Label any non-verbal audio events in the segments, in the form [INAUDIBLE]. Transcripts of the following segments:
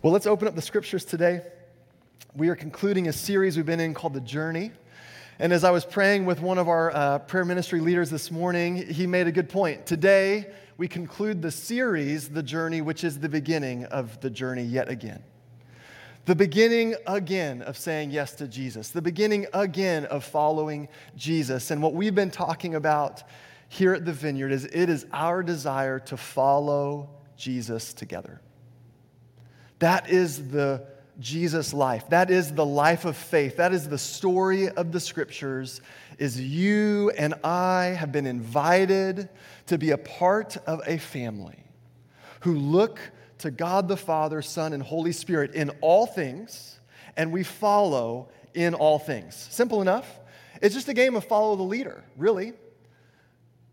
Well, let's open up the scriptures today. We are concluding a series we've been in called The Journey. And as I was praying with one of our uh, prayer ministry leaders this morning, he made a good point. Today, we conclude the series, The Journey, which is the beginning of the journey yet again. The beginning again of saying yes to Jesus, the beginning again of following Jesus. And what we've been talking about here at the Vineyard is it is our desire to follow Jesus together. That is the Jesus life. That is the life of faith. That is the story of the scriptures is you and I have been invited to be a part of a family who look to God the Father, Son, and Holy Spirit in all things, and we follow in all things. Simple enough. It's just a game of follow the leader, really.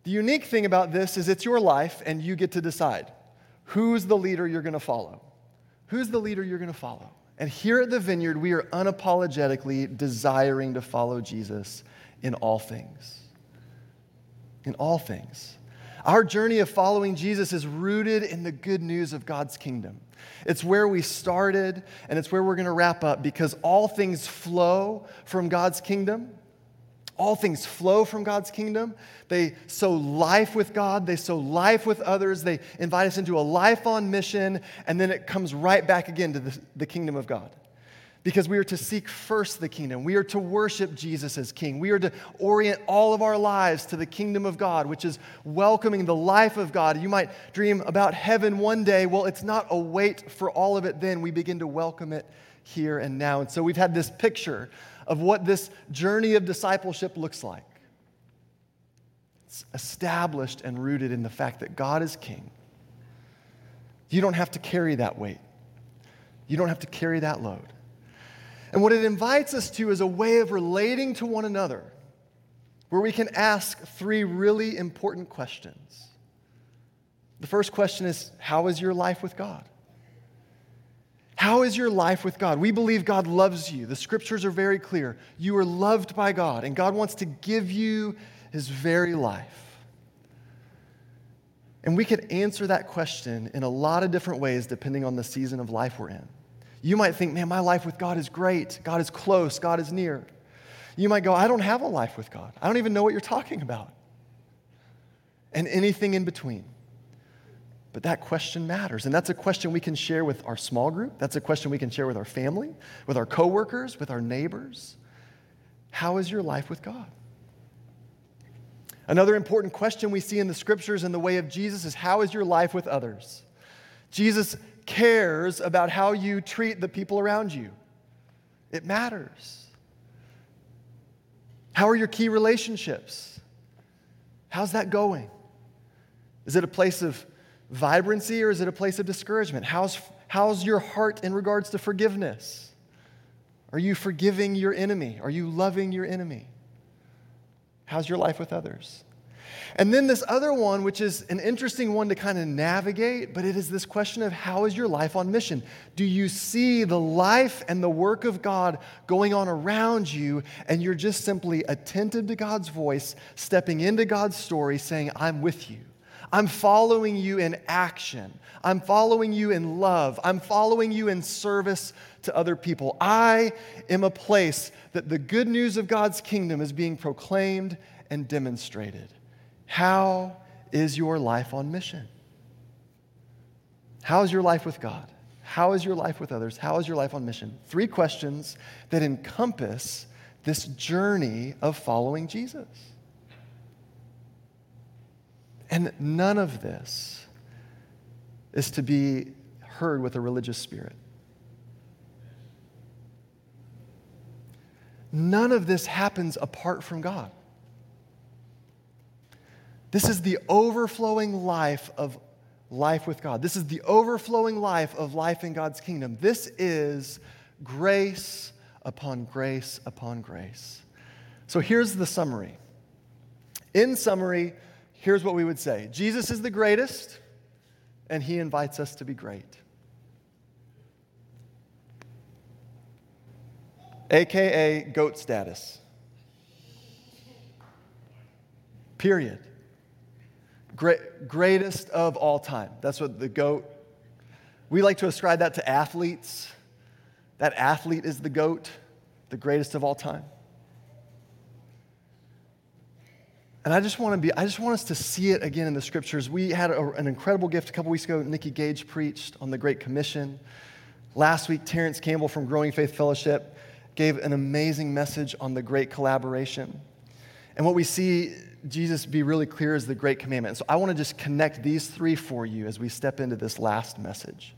The unique thing about this is it's your life, and you get to decide who's the leader you're going to follow. Who's the leader you're going to follow? And here at the Vineyard, we are unapologetically desiring to follow Jesus in all things. In all things. Our journey of following Jesus is rooted in the good news of God's kingdom. It's where we started, and it's where we're going to wrap up because all things flow from God's kingdom. All things flow from God's kingdom. They sow life with God, they sow life with others, they invite us into a life on mission, and then it comes right back again to the, the kingdom of God. Because we are to seek first the kingdom. We are to worship Jesus as King. We are to orient all of our lives to the kingdom of God, which is welcoming the life of God. You might dream about heaven one day. Well, it's not a wait for all of it then. We begin to welcome it here and now. And so we've had this picture of what this journey of discipleship looks like. It's established and rooted in the fact that God is king. You don't have to carry that weight, you don't have to carry that load. And what it invites us to is a way of relating to one another where we can ask three really important questions. The first question is How is your life with God? How is your life with God? We believe God loves you. The scriptures are very clear. You are loved by God, and God wants to give you his very life. And we could answer that question in a lot of different ways depending on the season of life we're in. You might think, man, my life with God is great. God is close. God is near. You might go, I don't have a life with God. I don't even know what you're talking about. And anything in between. But that question matters. And that's a question we can share with our small group. That's a question we can share with our family, with our coworkers, with our neighbors. How is your life with God? Another important question we see in the scriptures and the way of Jesus is how is your life with others? Jesus cares about how you treat the people around you. It matters. How are your key relationships? How's that going? Is it a place of vibrancy or is it a place of discouragement? How's, how's your heart in regards to forgiveness? Are you forgiving your enemy? Are you loving your enemy? How's your life with others? And then this other one, which is an interesting one to kind of navigate, but it is this question of how is your life on mission? Do you see the life and the work of God going on around you, and you're just simply attentive to God's voice, stepping into God's story, saying, I'm with you? I'm following you in action. I'm following you in love. I'm following you in service to other people. I am a place that the good news of God's kingdom is being proclaimed and demonstrated. How is your life on mission? How is your life with God? How is your life with others? How is your life on mission? Three questions that encompass this journey of following Jesus. And none of this is to be heard with a religious spirit. None of this happens apart from God. This is the overflowing life of life with God. This is the overflowing life of life in God's kingdom. This is grace upon grace upon grace. So here's the summary. In summary, here's what we would say Jesus is the greatest, and he invites us to be great. AKA goat status. Period. Great, greatest of all time. That's what the goat We like to ascribe that to athletes. That athlete is the GOAT, the greatest of all time. And I just want to be, I just want us to see it again in the scriptures. We had a, an incredible gift a couple weeks ago. Nikki Gage preached on the Great Commission. Last week, Terrence Campbell from Growing Faith Fellowship gave an amazing message on the Great Collaboration. And what we see Jesus be really clear is the Great Commandment. So I want to just connect these three for you as we step into this last message.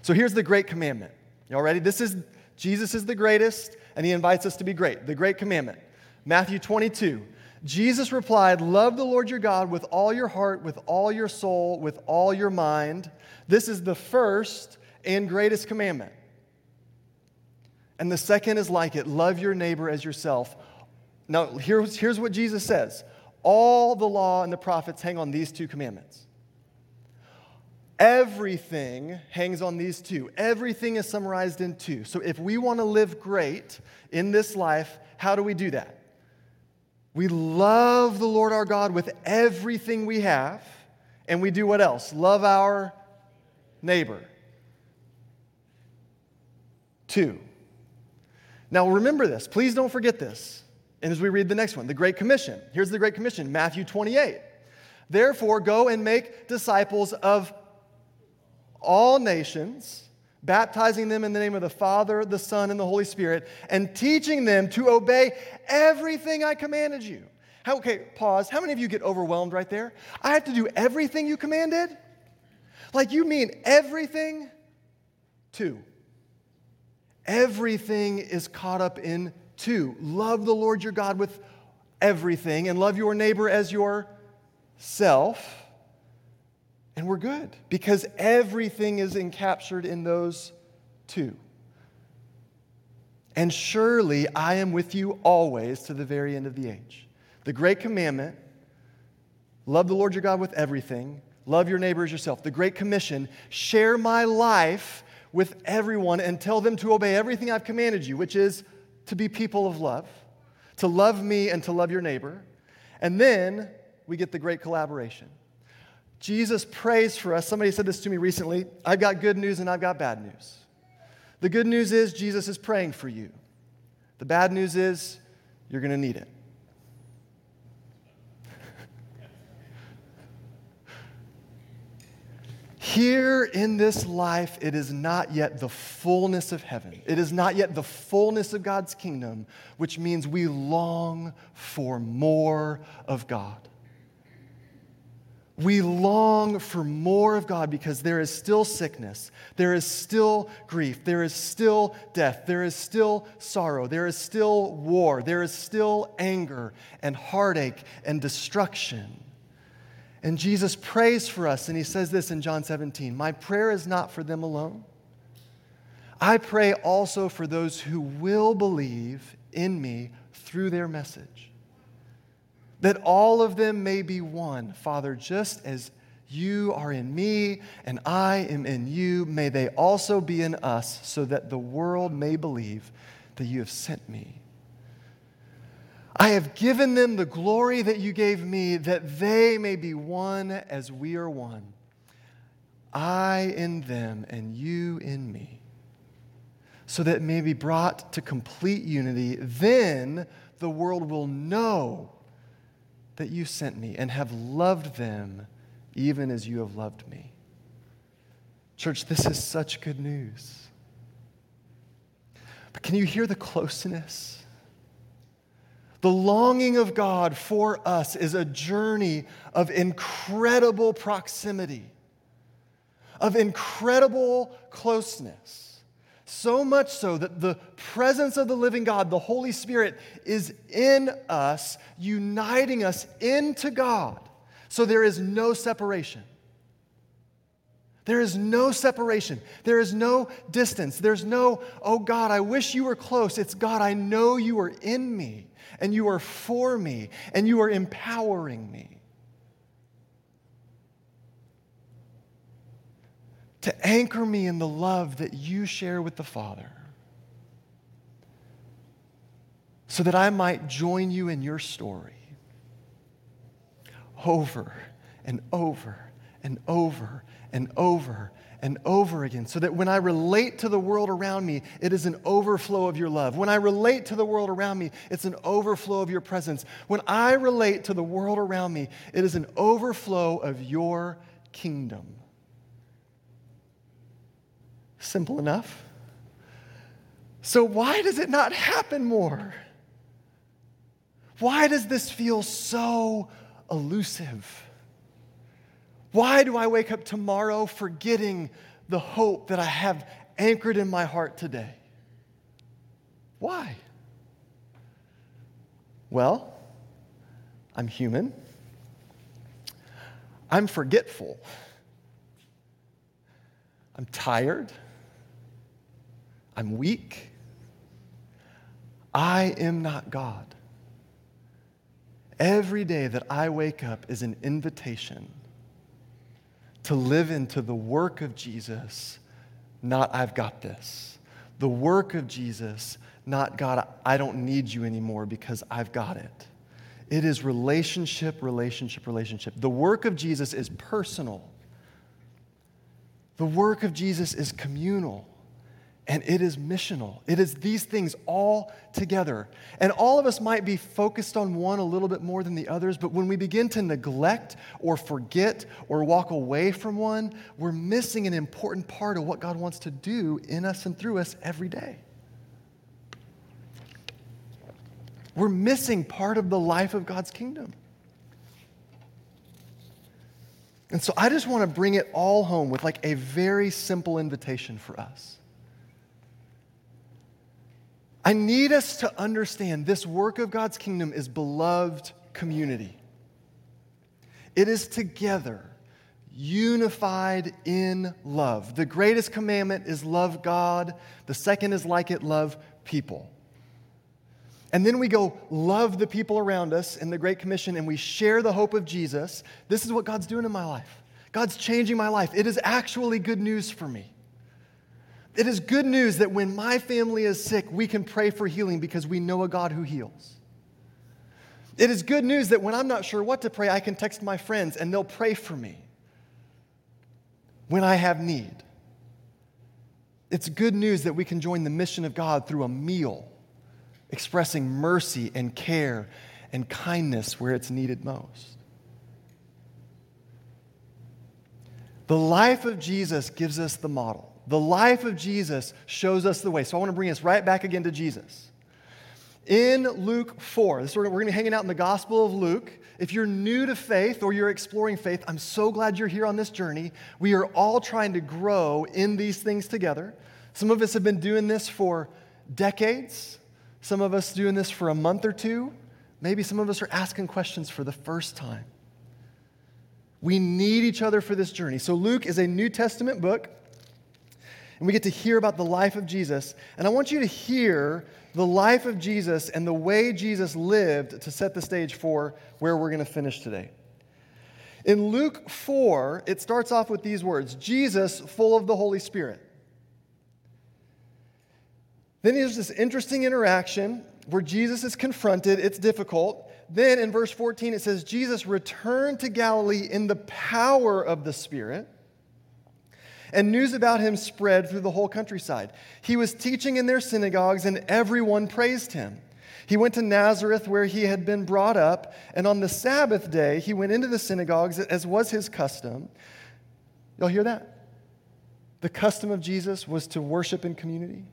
So here's the Great Commandment. Y'all ready? This is Jesus is the greatest, and he invites us to be great. The Great Commandment. Matthew 22. Jesus replied, Love the Lord your God with all your heart, with all your soul, with all your mind. This is the first and greatest commandment. And the second is like it love your neighbor as yourself. Now, here's, here's what Jesus says all the law and the prophets hang on these two commandments. Everything hangs on these two. Everything is summarized in two. So, if we want to live great in this life, how do we do that? We love the Lord our God with everything we have, and we do what else? Love our neighbor. Two. Now remember this. Please don't forget this. And as we read the next one, the Great Commission. Here's the Great Commission, Matthew 28. Therefore, go and make disciples of all nations baptizing them in the name of the Father, the Son, and the Holy Spirit, and teaching them to obey everything I commanded you. How, okay, pause. How many of you get overwhelmed right there? I have to do everything you commanded? Like you mean everything? Two. Everything is caught up in two. Love the Lord your God with everything and love your neighbor as yourself. And we're good because everything is encaptured in those two. And surely I am with you always to the very end of the age. The great commandment love the Lord your God with everything, love your neighbor as yourself. The great commission share my life with everyone and tell them to obey everything I've commanded you, which is to be people of love, to love me and to love your neighbor. And then we get the great collaboration. Jesus prays for us. Somebody said this to me recently I've got good news and I've got bad news. The good news is Jesus is praying for you. The bad news is you're going to need it. Here in this life, it is not yet the fullness of heaven. It is not yet the fullness of God's kingdom, which means we long for more of God. We long for more of God because there is still sickness, there is still grief, there is still death, there is still sorrow, there is still war, there is still anger and heartache and destruction. And Jesus prays for us, and he says this in John 17 My prayer is not for them alone. I pray also for those who will believe in me through their message that all of them may be one. Father, just as you are in me and I am in you, may they also be in us, so that the world may believe that you have sent me. I have given them the glory that you gave me, that they may be one as we are one. I in them and you in me, so that it may be brought to complete unity. Then the world will know that you sent me and have loved them even as you have loved me. Church, this is such good news. But can you hear the closeness? The longing of God for us is a journey of incredible proximity, of incredible closeness. So much so that the presence of the living God, the Holy Spirit, is in us, uniting us into God. So there is no separation. There is no separation. There is no distance. There's no, oh God, I wish you were close. It's God, I know you are in me and you are for me and you are empowering me. To anchor me in the love that you share with the Father, so that I might join you in your story over and over and over and over and over again, so that when I relate to the world around me, it is an overflow of your love. When I relate to the world around me, it's an overflow of your presence. When I relate to the world around me, it is an overflow of your kingdom. Simple enough. So, why does it not happen more? Why does this feel so elusive? Why do I wake up tomorrow forgetting the hope that I have anchored in my heart today? Why? Well, I'm human. I'm forgetful. I'm tired. I'm weak. I am not God. Every day that I wake up is an invitation to live into the work of Jesus, not I've got this. The work of Jesus, not God, I don't need you anymore because I've got it. It is relationship, relationship, relationship. The work of Jesus is personal. The work of Jesus is communal and it is missional. It is these things all together. And all of us might be focused on one a little bit more than the others, but when we begin to neglect or forget or walk away from one, we're missing an important part of what God wants to do in us and through us every day. We're missing part of the life of God's kingdom. And so I just want to bring it all home with like a very simple invitation for us. I need us to understand this work of God's kingdom is beloved community. It is together, unified in love. The greatest commandment is love God, the second is like it, love people. And then we go love the people around us in the Great Commission and we share the hope of Jesus. This is what God's doing in my life. God's changing my life. It is actually good news for me. It is good news that when my family is sick, we can pray for healing because we know a God who heals. It is good news that when I'm not sure what to pray, I can text my friends and they'll pray for me when I have need. It's good news that we can join the mission of God through a meal, expressing mercy and care and kindness where it's needed most. The life of Jesus gives us the model. The life of Jesus shows us the way. So I want to bring us right back again to Jesus. In Luke 4, this, we're going to be hanging out in the Gospel of Luke. If you're new to faith or you're exploring faith, I'm so glad you're here on this journey. We are all trying to grow in these things together. Some of us have been doing this for decades, some of us doing this for a month or two. Maybe some of us are asking questions for the first time. We need each other for this journey. So, Luke is a New Testament book and we get to hear about the life of Jesus. And I want you to hear the life of Jesus and the way Jesus lived to set the stage for where we're going to finish today. In Luke 4, it starts off with these words Jesus, full of the Holy Spirit. Then there's this interesting interaction where Jesus is confronted. It's difficult. Then in verse 14, it says, Jesus returned to Galilee in the power of the Spirit and news about him spread through the whole countryside. He was teaching in their synagogues, and everyone praised him. He went to Nazareth, where he had been brought up, and on the Sabbath day, he went into the synagogues, as was his custom. Y'all hear that? The custom of Jesus was to worship in community,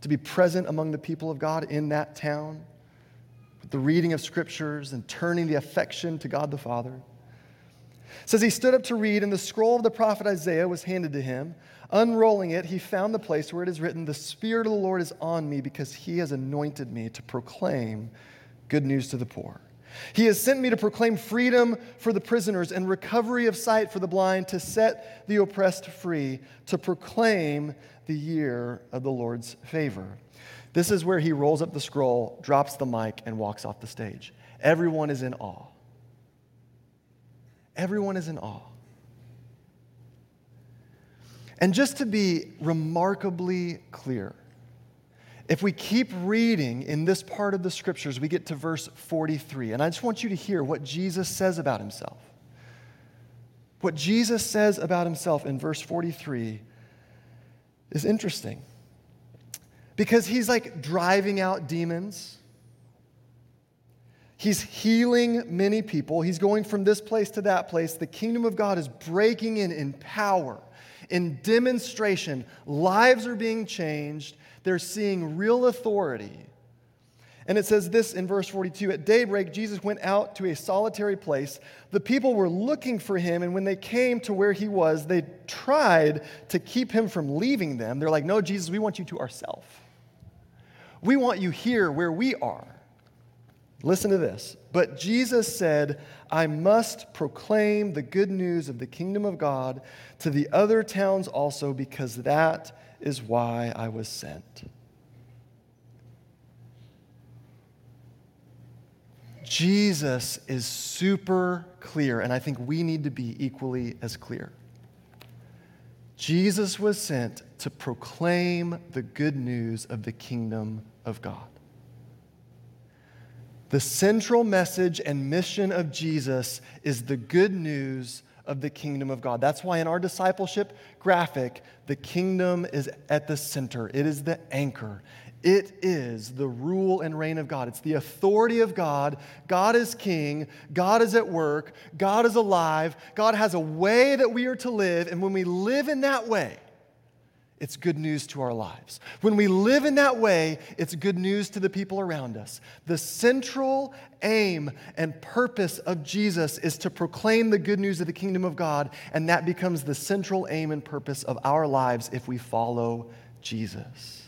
to be present among the people of God in that town, with the reading of scriptures and turning the affection to God the Father says he stood up to read, and the scroll of the prophet Isaiah was handed to him. Unrolling it, he found the place where it is written, The Spirit of the Lord is on me because he has anointed me to proclaim good news to the poor. He has sent me to proclaim freedom for the prisoners and recovery of sight for the blind, to set the oppressed free, to proclaim the year of the Lord's favor. This is where he rolls up the scroll, drops the mic, and walks off the stage. Everyone is in awe. Everyone is in awe. And just to be remarkably clear, if we keep reading in this part of the scriptures, we get to verse 43. And I just want you to hear what Jesus says about himself. What Jesus says about himself in verse 43 is interesting because he's like driving out demons. He's healing many people. He's going from this place to that place. The kingdom of God is breaking in in power, in demonstration. Lives are being changed. They're seeing real authority. And it says this in verse 42 At daybreak, Jesus went out to a solitary place. The people were looking for him, and when they came to where he was, they tried to keep him from leaving them. They're like, No, Jesus, we want you to ourselves. We want you here where we are. Listen to this. But Jesus said, I must proclaim the good news of the kingdom of God to the other towns also, because that is why I was sent. Jesus is super clear, and I think we need to be equally as clear. Jesus was sent to proclaim the good news of the kingdom of God. The central message and mission of Jesus is the good news of the kingdom of God. That's why in our discipleship graphic, the kingdom is at the center, it is the anchor. It is the rule and reign of God. It's the authority of God. God is king. God is at work. God is alive. God has a way that we are to live. And when we live in that way, it's good news to our lives. When we live in that way, it's good news to the people around us. The central aim and purpose of Jesus is to proclaim the good news of the kingdom of God, and that becomes the central aim and purpose of our lives if we follow Jesus.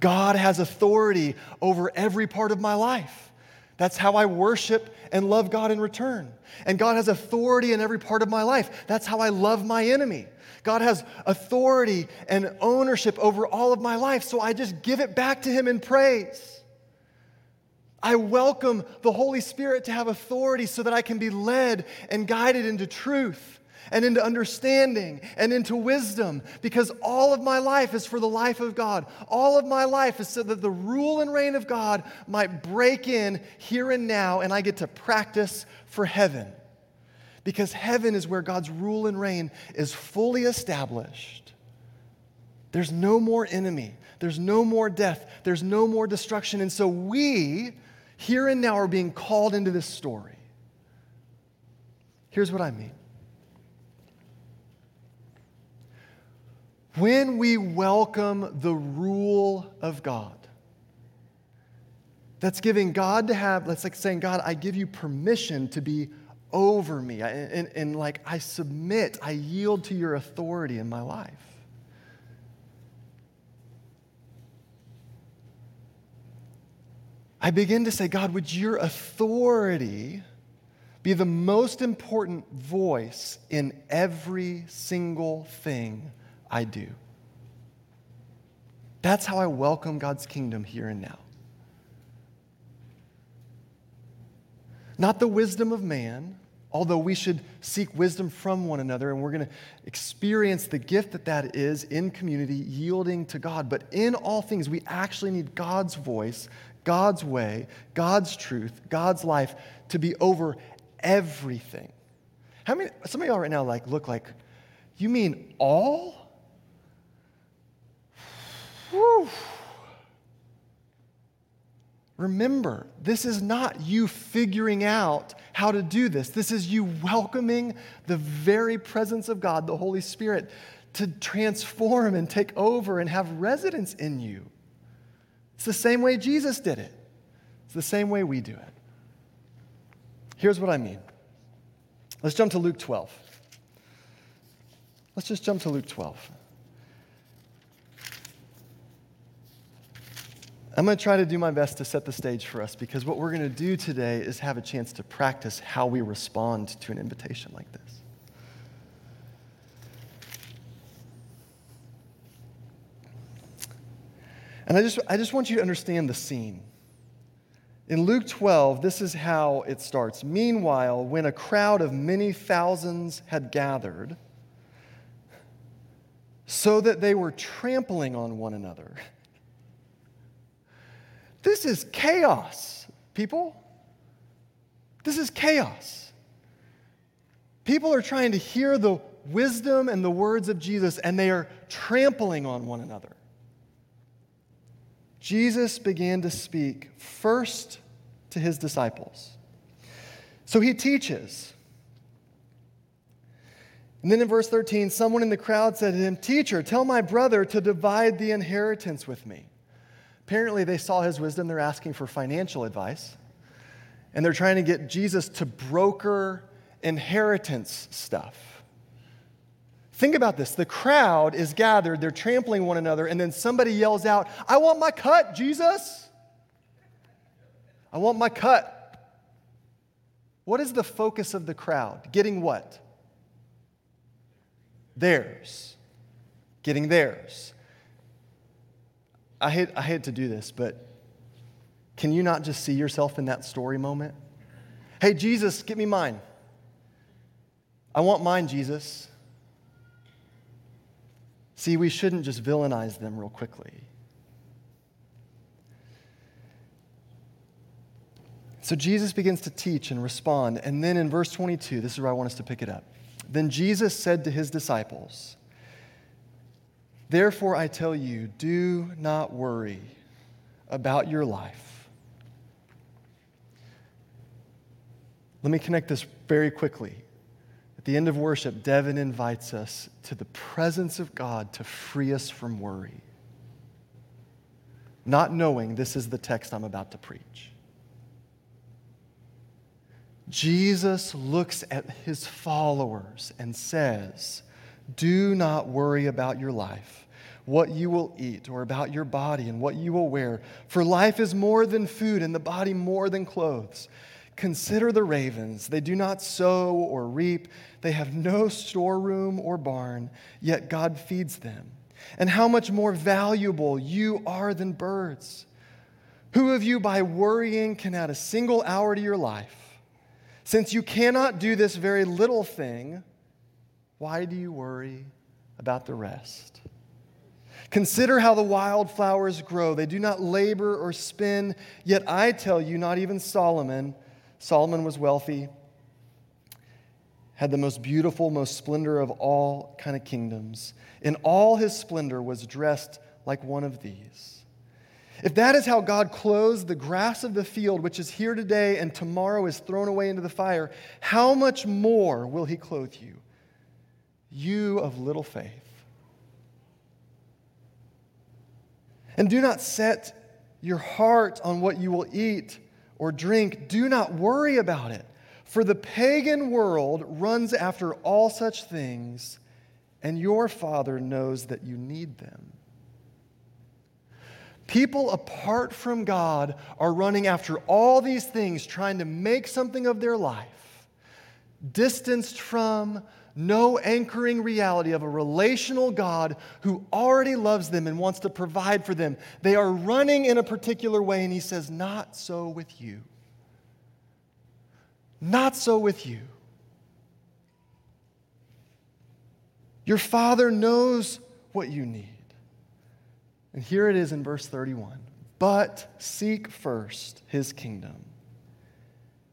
God has authority over every part of my life. That's how I worship and love God in return. And God has authority in every part of my life. That's how I love my enemy. God has authority and ownership over all of my life, so I just give it back to Him in praise. I welcome the Holy Spirit to have authority so that I can be led and guided into truth and into understanding and into wisdom because all of my life is for the life of God. All of my life is so that the rule and reign of God might break in here and now and I get to practice for heaven. Because heaven is where God's rule and reign is fully established. There's no more enemy, there's no more death, there's no more destruction. And so we, here and now, are being called into this story. Here's what I mean When we welcome the rule of God, that's giving God to have, that's like saying, God, I give you permission to be over me. And, and, like, I submit, I yield to your authority in my life. I begin to say, God, would your authority be the most important voice in every single thing I do. That's how I welcome God's kingdom here and now. Not the wisdom of man, although we should seek wisdom from one another, and we're going to experience the gift that that is in community, yielding to God. But in all things, we actually need God's voice, God's way, God's truth, God's life to be over everything. How many, some of y'all right now like look like, you mean all? [SIGHS] Whew. Remember, this is not you figuring out how to do this. This is you welcoming the very presence of God, the Holy Spirit, to transform and take over and have residence in you. It's the same way Jesus did it, it's the same way we do it. Here's what I mean. Let's jump to Luke 12. Let's just jump to Luke 12. I'm going to try to do my best to set the stage for us because what we're going to do today is have a chance to practice how we respond to an invitation like this. And I just, I just want you to understand the scene. In Luke 12, this is how it starts. Meanwhile, when a crowd of many thousands had gathered, so that they were trampling on one another, this is chaos, people. This is chaos. People are trying to hear the wisdom and the words of Jesus, and they are trampling on one another. Jesus began to speak first to his disciples. So he teaches. And then in verse 13, someone in the crowd said to him, Teacher, tell my brother to divide the inheritance with me. Apparently, they saw his wisdom. They're asking for financial advice. And they're trying to get Jesus to broker inheritance stuff. Think about this. The crowd is gathered, they're trampling one another, and then somebody yells out, I want my cut, Jesus. I want my cut. What is the focus of the crowd? Getting what? Theirs. Getting theirs. I hate, I hate to do this, but can you not just see yourself in that story moment? Hey, Jesus, get me mine. I want mine, Jesus. See, we shouldn't just villainize them real quickly. So Jesus begins to teach and respond. And then in verse 22, this is where I want us to pick it up. Then Jesus said to his disciples, Therefore I tell you, do not worry about your life. Let me connect this very quickly. At the end of worship, Devin invites us to the presence of God to free us from worry, not knowing this is the text I'm about to preach. Jesus looks at his followers and says, Do not worry about your life, what you will eat, or about your body and what you will wear. For life is more than food, and the body more than clothes. Consider the ravens. They do not sow or reap, they have no storeroom or barn, yet God feeds them. And how much more valuable you are than birds. Who of you, by worrying, can add a single hour to your life? Since you cannot do this very little thing, why do you worry about the rest? Consider how the wildflowers grow. They do not labor or spin, yet I tell you, not even Solomon, Solomon was wealthy, had the most beautiful, most splendor of all kind of kingdoms. In all his splendor was dressed like one of these. If that is how God clothes the grass of the field, which is here today and tomorrow is thrown away into the fire, how much more will He clothe you? You of little faith. And do not set your heart on what you will eat or drink. Do not worry about it, for the pagan world runs after all such things, and your Father knows that you need them. People apart from God are running after all these things, trying to make something of their life, distanced from, no anchoring reality of a relational God who already loves them and wants to provide for them. They are running in a particular way, and He says, Not so with you. Not so with you. Your Father knows what you need. And here it is in verse 31 But seek first his kingdom,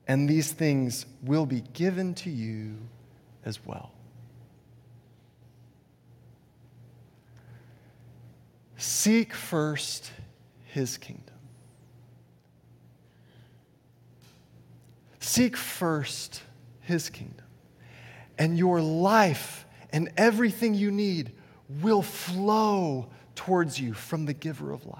and these things will be given to you as well. Seek first his kingdom. Seek first his kingdom, and your life and everything you need will flow towards you from the giver of life.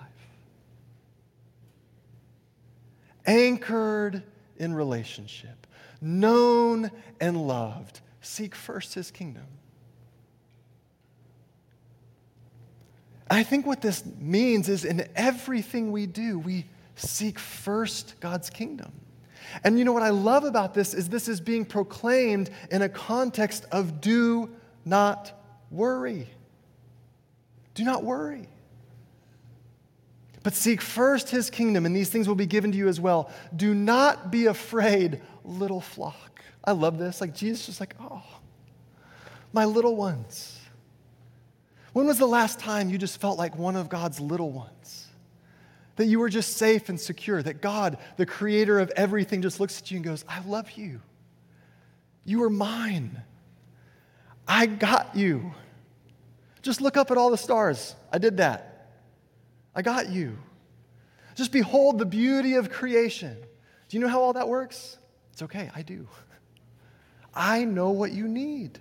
Anchored in relationship, known and loved, seek first his kingdom. I think what this means is in everything we do, we seek first God's kingdom. And you know what I love about this is this is being proclaimed in a context of do not worry. Do not worry. But seek first his kingdom, and these things will be given to you as well. Do not be afraid, little flock. I love this. Like Jesus just like, oh, my little ones. When was the last time you just felt like one of God's little ones? That you were just safe and secure, that God, the creator of everything, just looks at you and goes, I love you. You are mine. I got you. Just look up at all the stars. I did that. I got you. Just behold the beauty of creation. Do you know how all that works? It's okay, I do. I know what you need.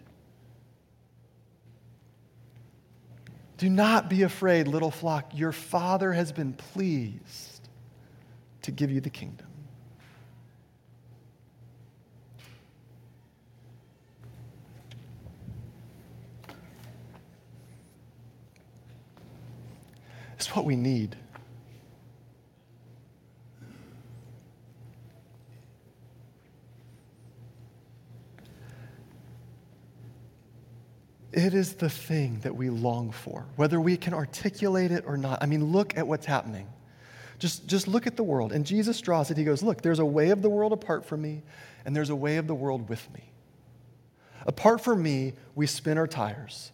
Do not be afraid, little flock. Your Father has been pleased to give you the kingdom. It's what we need. It is the thing that we long for, whether we can articulate it or not. I mean, look at what's happening. Just, just look at the world. And Jesus draws it. He goes, Look, there's a way of the world apart from me, and there's a way of the world with me. Apart from me, we spin our tires,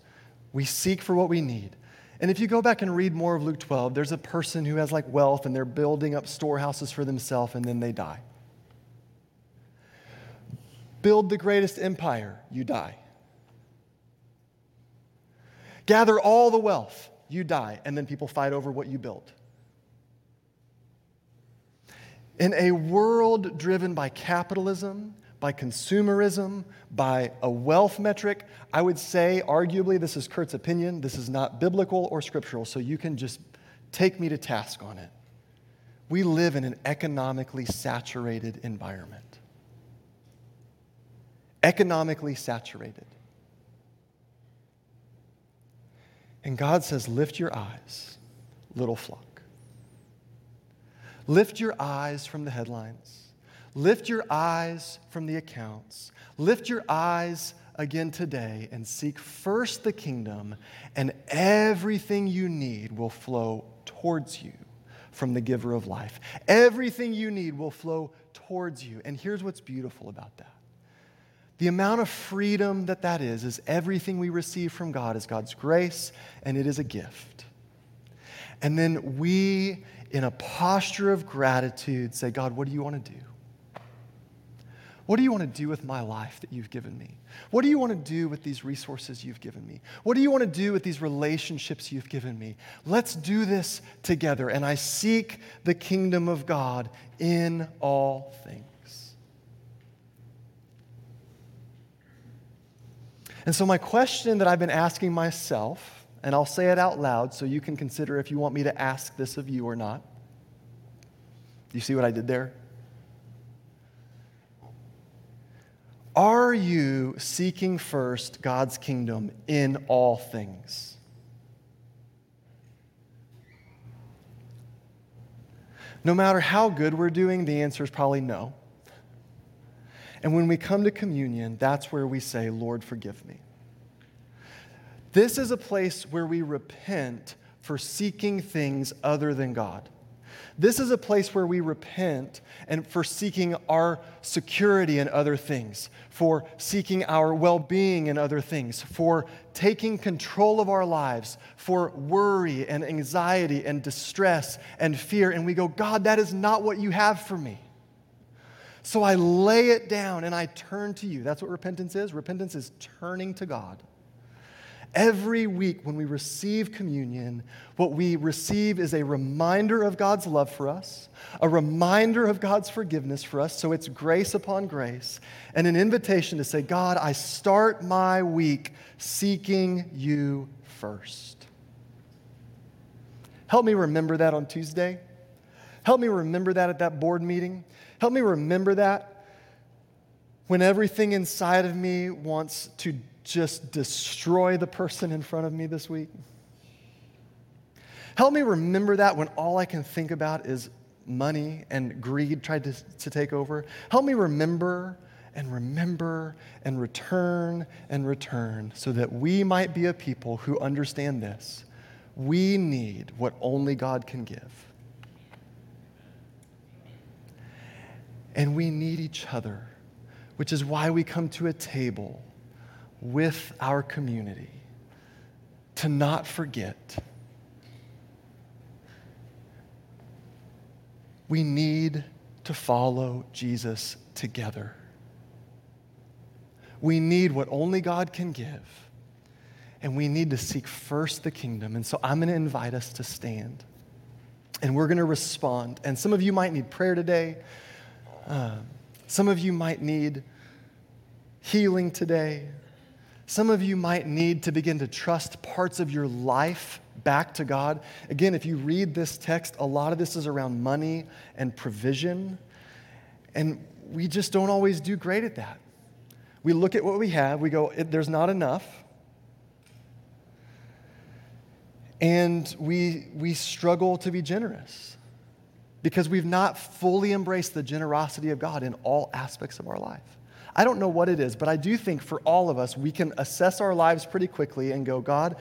we seek for what we need. And if you go back and read more of Luke 12, there's a person who has like wealth and they're building up storehouses for themselves and then they die. Build the greatest empire, you die. Gather all the wealth, you die, and then people fight over what you built. In a world driven by capitalism, by consumerism, by a wealth metric, I would say, arguably, this is Kurt's opinion, this is not biblical or scriptural, so you can just take me to task on it. We live in an economically saturated environment. Economically saturated. And God says, Lift your eyes, little flock. Lift your eyes from the headlines. Lift your eyes from the accounts. Lift your eyes again today and seek first the kingdom, and everything you need will flow towards you from the giver of life. Everything you need will flow towards you. And here's what's beautiful about that the amount of freedom that that is, is everything we receive from God is God's grace, and it is a gift. And then we, in a posture of gratitude, say, God, what do you want to do? What do you want to do with my life that you've given me? What do you want to do with these resources you've given me? What do you want to do with these relationships you've given me? Let's do this together. And I seek the kingdom of God in all things. And so, my question that I've been asking myself, and I'll say it out loud so you can consider if you want me to ask this of you or not. You see what I did there? Are you seeking first God's kingdom in all things? No matter how good we're doing, the answer is probably no. And when we come to communion, that's where we say, Lord, forgive me. This is a place where we repent for seeking things other than God. This is a place where we repent and for seeking our security in other things, for seeking our well being in other things, for taking control of our lives, for worry and anxiety and distress and fear. And we go, God, that is not what you have for me. So I lay it down and I turn to you. That's what repentance is. Repentance is turning to God. Every week when we receive communion, what we receive is a reminder of God's love for us, a reminder of God's forgiveness for us. So it's grace upon grace, and an invitation to say, God, I start my week seeking you first. Help me remember that on Tuesday. Help me remember that at that board meeting. Help me remember that when everything inside of me wants to just destroy the person in front of me this week. Help me remember that when all I can think about is money and greed tried to, to take over. Help me remember and remember and return and return so that we might be a people who understand this. We need what only God can give. And we need each other, which is why we come to a table with our community to not forget. We need to follow Jesus together. We need what only God can give. And we need to seek first the kingdom. And so I'm going to invite us to stand. And we're going to respond. And some of you might need prayer today. Uh, some of you might need healing today. Some of you might need to begin to trust parts of your life back to God. Again, if you read this text, a lot of this is around money and provision. And we just don't always do great at that. We look at what we have, we go, there's not enough. And we, we struggle to be generous because we've not fully embraced the generosity of God in all aspects of our life. I don't know what it is, but I do think for all of us, we can assess our lives pretty quickly and go, God,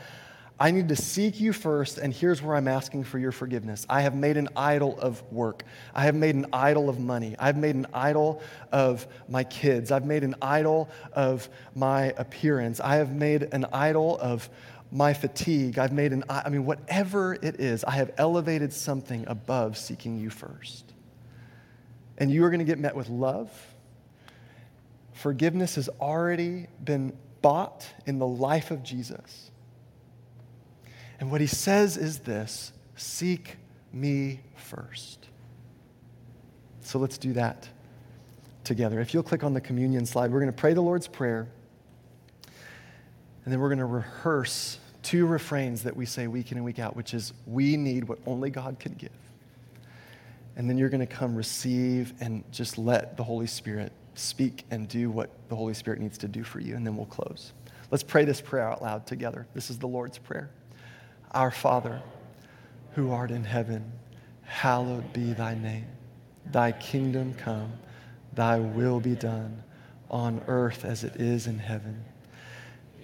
I need to seek you first, and here's where I'm asking for your forgiveness. I have made an idol of work. I have made an idol of money. I've made an idol of my kids. I've made an idol of my appearance. I have made an idol of my fatigue. I've made an, I mean, whatever it is, I have elevated something above seeking you first. And you are going to get met with love. Forgiveness has already been bought in the life of Jesus. And what he says is this seek me first. So let's do that together. If you'll click on the communion slide, we're going to pray the Lord's Prayer. And then we're going to rehearse two refrains that we say week in and week out, which is, We need what only God can give. And then you're going to come receive and just let the Holy Spirit speak and do what the Holy Spirit needs to do for you. And then we'll close. Let's pray this prayer out loud together. This is the Lord's Prayer. Our Father, who art in heaven, hallowed be thy name. Thy kingdom come, thy will be done on earth as it is in heaven.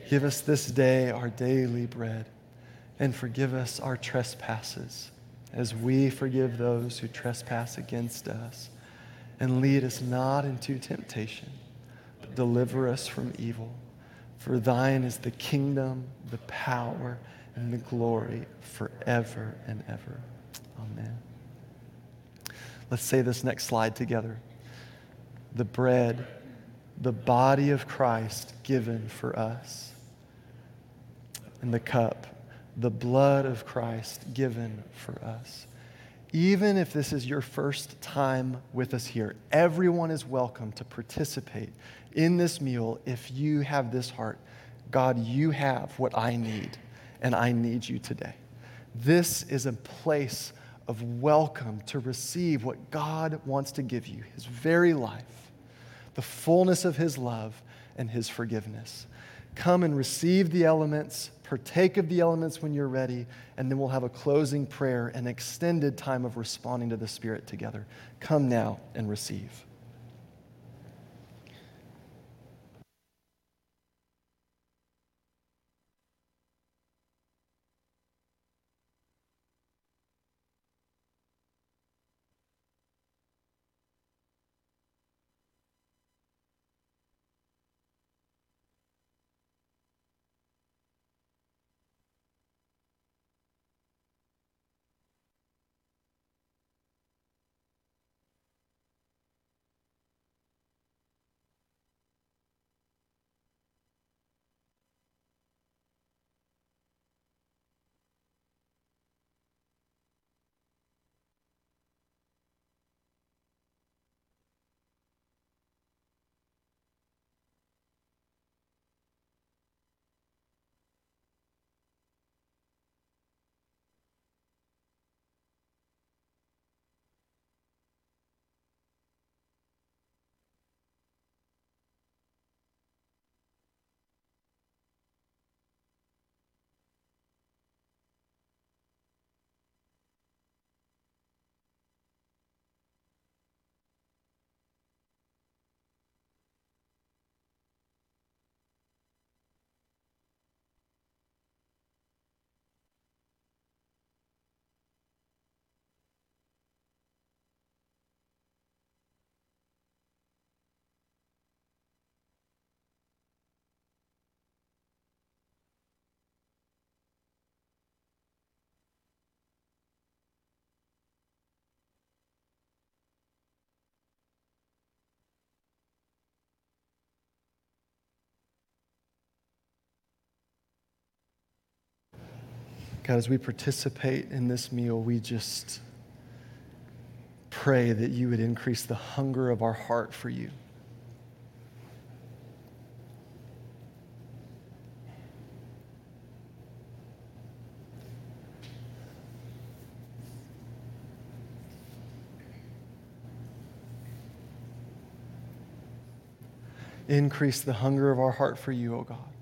Give us this day our daily bread, and forgive us our trespasses, as we forgive those who trespass against us. And lead us not into temptation, but deliver us from evil. For thine is the kingdom, the power, and the glory forever and ever. Amen. Let's say this next slide together. The bread, the body of Christ given for us, and the cup, the blood of Christ given for us. Even if this is your first time with us here, everyone is welcome to participate in this meal if you have this heart. God, you have what I need and I need you today. This is a place of welcome to receive what God wants to give you His very life, the fullness of His love and His forgiveness. Come and receive the elements, partake of the elements when you're ready, and then we'll have a closing prayer, an extended time of responding to the Spirit together. Come now and receive. God, as we participate in this meal, we just pray that you would increase the hunger of our heart for you. Increase the hunger of our heart for you, O oh God.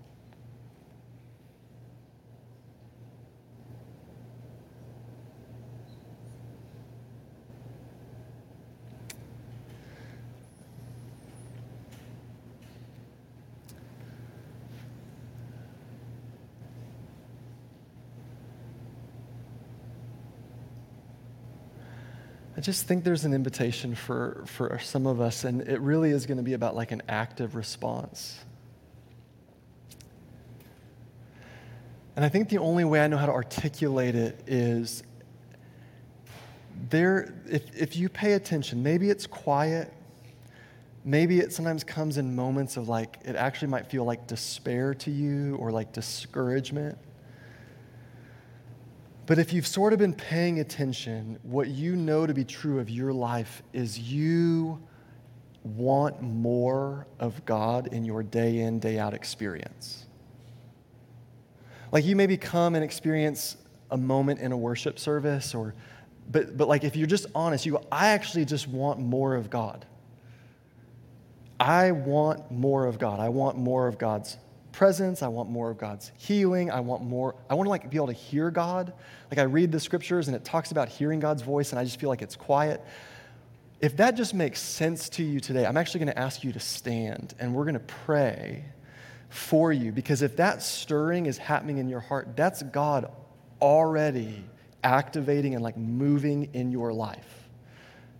Just think there's an invitation for, for some of us, and it really is going to be about like an active response. And I think the only way I know how to articulate it is there, if, if you pay attention, maybe it's quiet, maybe it sometimes comes in moments of like, it actually might feel like despair to you or like discouragement. But if you've sort of been paying attention, what you know to be true of your life is you want more of God in your day in, day out experience. Like you maybe come and experience a moment in a worship service or but but like if you're just honest, you go, I actually just want more of God. I want more of God. I want more of God's presence. I want more of God's healing. I want more. I want to like be able to hear God. Like I read the scriptures and it talks about hearing God's voice and I just feel like it's quiet. If that just makes sense to you today, I'm actually going to ask you to stand and we're going to pray for you because if that stirring is happening in your heart, that's God already activating and like moving in your life.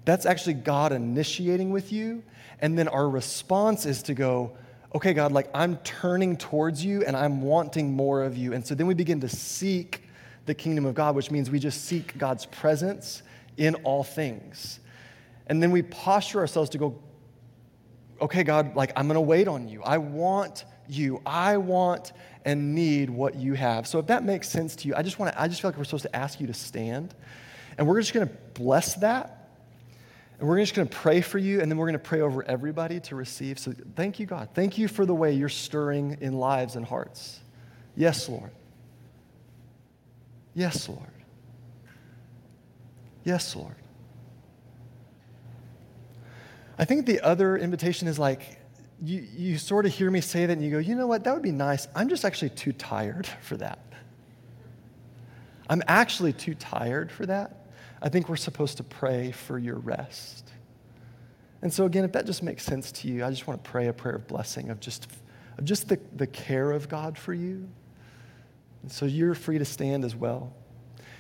That's actually God initiating with you. And then our response is to go, okay, God, like I'm turning towards you and I'm wanting more of you. And so then we begin to seek the kingdom of God, which means we just seek God's presence in all things. And then we posture ourselves to go, okay, God, like I'm gonna wait on you. I want you. I want and need what you have. So if that makes sense to you, I just wanna, I just feel like we're supposed to ask you to stand. And we're just gonna bless that and we're just going to pray for you, and then we're going to pray over everybody to receive. So thank you, God. Thank you for the way you're stirring in lives and hearts. Yes, Lord. Yes, Lord. Yes, Lord. I think the other invitation is like, you, you sort of hear me say that and you go, you know what, that would be nice. I'm just actually too tired for that. I'm actually too tired for that. I think we're supposed to pray for your rest. And so, again, if that just makes sense to you, I just want to pray a prayer of blessing, of just, of just the, the care of God for you. And so you're free to stand as well.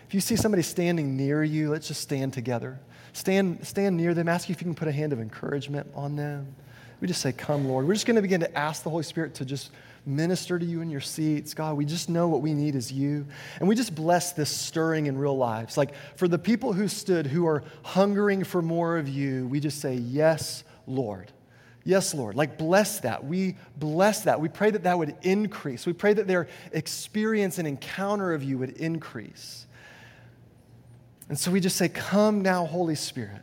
If you see somebody standing near you, let's just stand together. Stand, stand near them. Ask if you can put a hand of encouragement on them. We just say, Come, Lord. We're just going to begin to ask the Holy Spirit to just minister to you in your seats. God, we just know what we need is you. And we just bless this stirring in real lives. Like for the people who stood, who are hungering for more of you, we just say, Yes, Lord. Yes, Lord. Like, bless that. We bless that. We pray that that would increase. We pray that their experience and encounter of you would increase. And so we just say, Come now, Holy Spirit.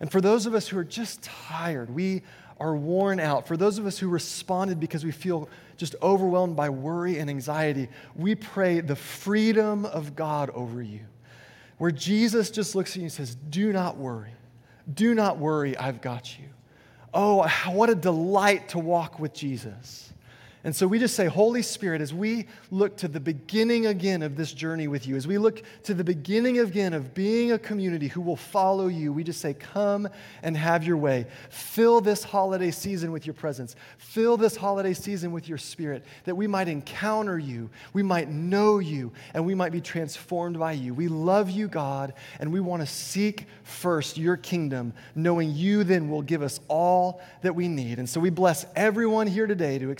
And for those of us who are just tired, we are worn out, for those of us who responded because we feel just overwhelmed by worry and anxiety, we pray the freedom of God over you. Where Jesus just looks at you and says, Do not worry. Do not worry, I've got you. Oh, what a delight to walk with Jesus. And so we just say, Holy Spirit, as we look to the beginning again of this journey with you, as we look to the beginning again of being a community who will follow you, we just say, Come and have your way. Fill this holiday season with your presence. Fill this holiday season with your spirit, that we might encounter you, we might know you, and we might be transformed by you. We love you, God, and we want to seek first your kingdom, knowing you then will give us all that we need. And so we bless everyone here today to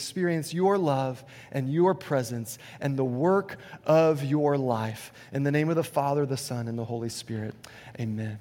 your love and your presence and the work of your life. In the name of the Father, the Son, and the Holy Spirit, amen.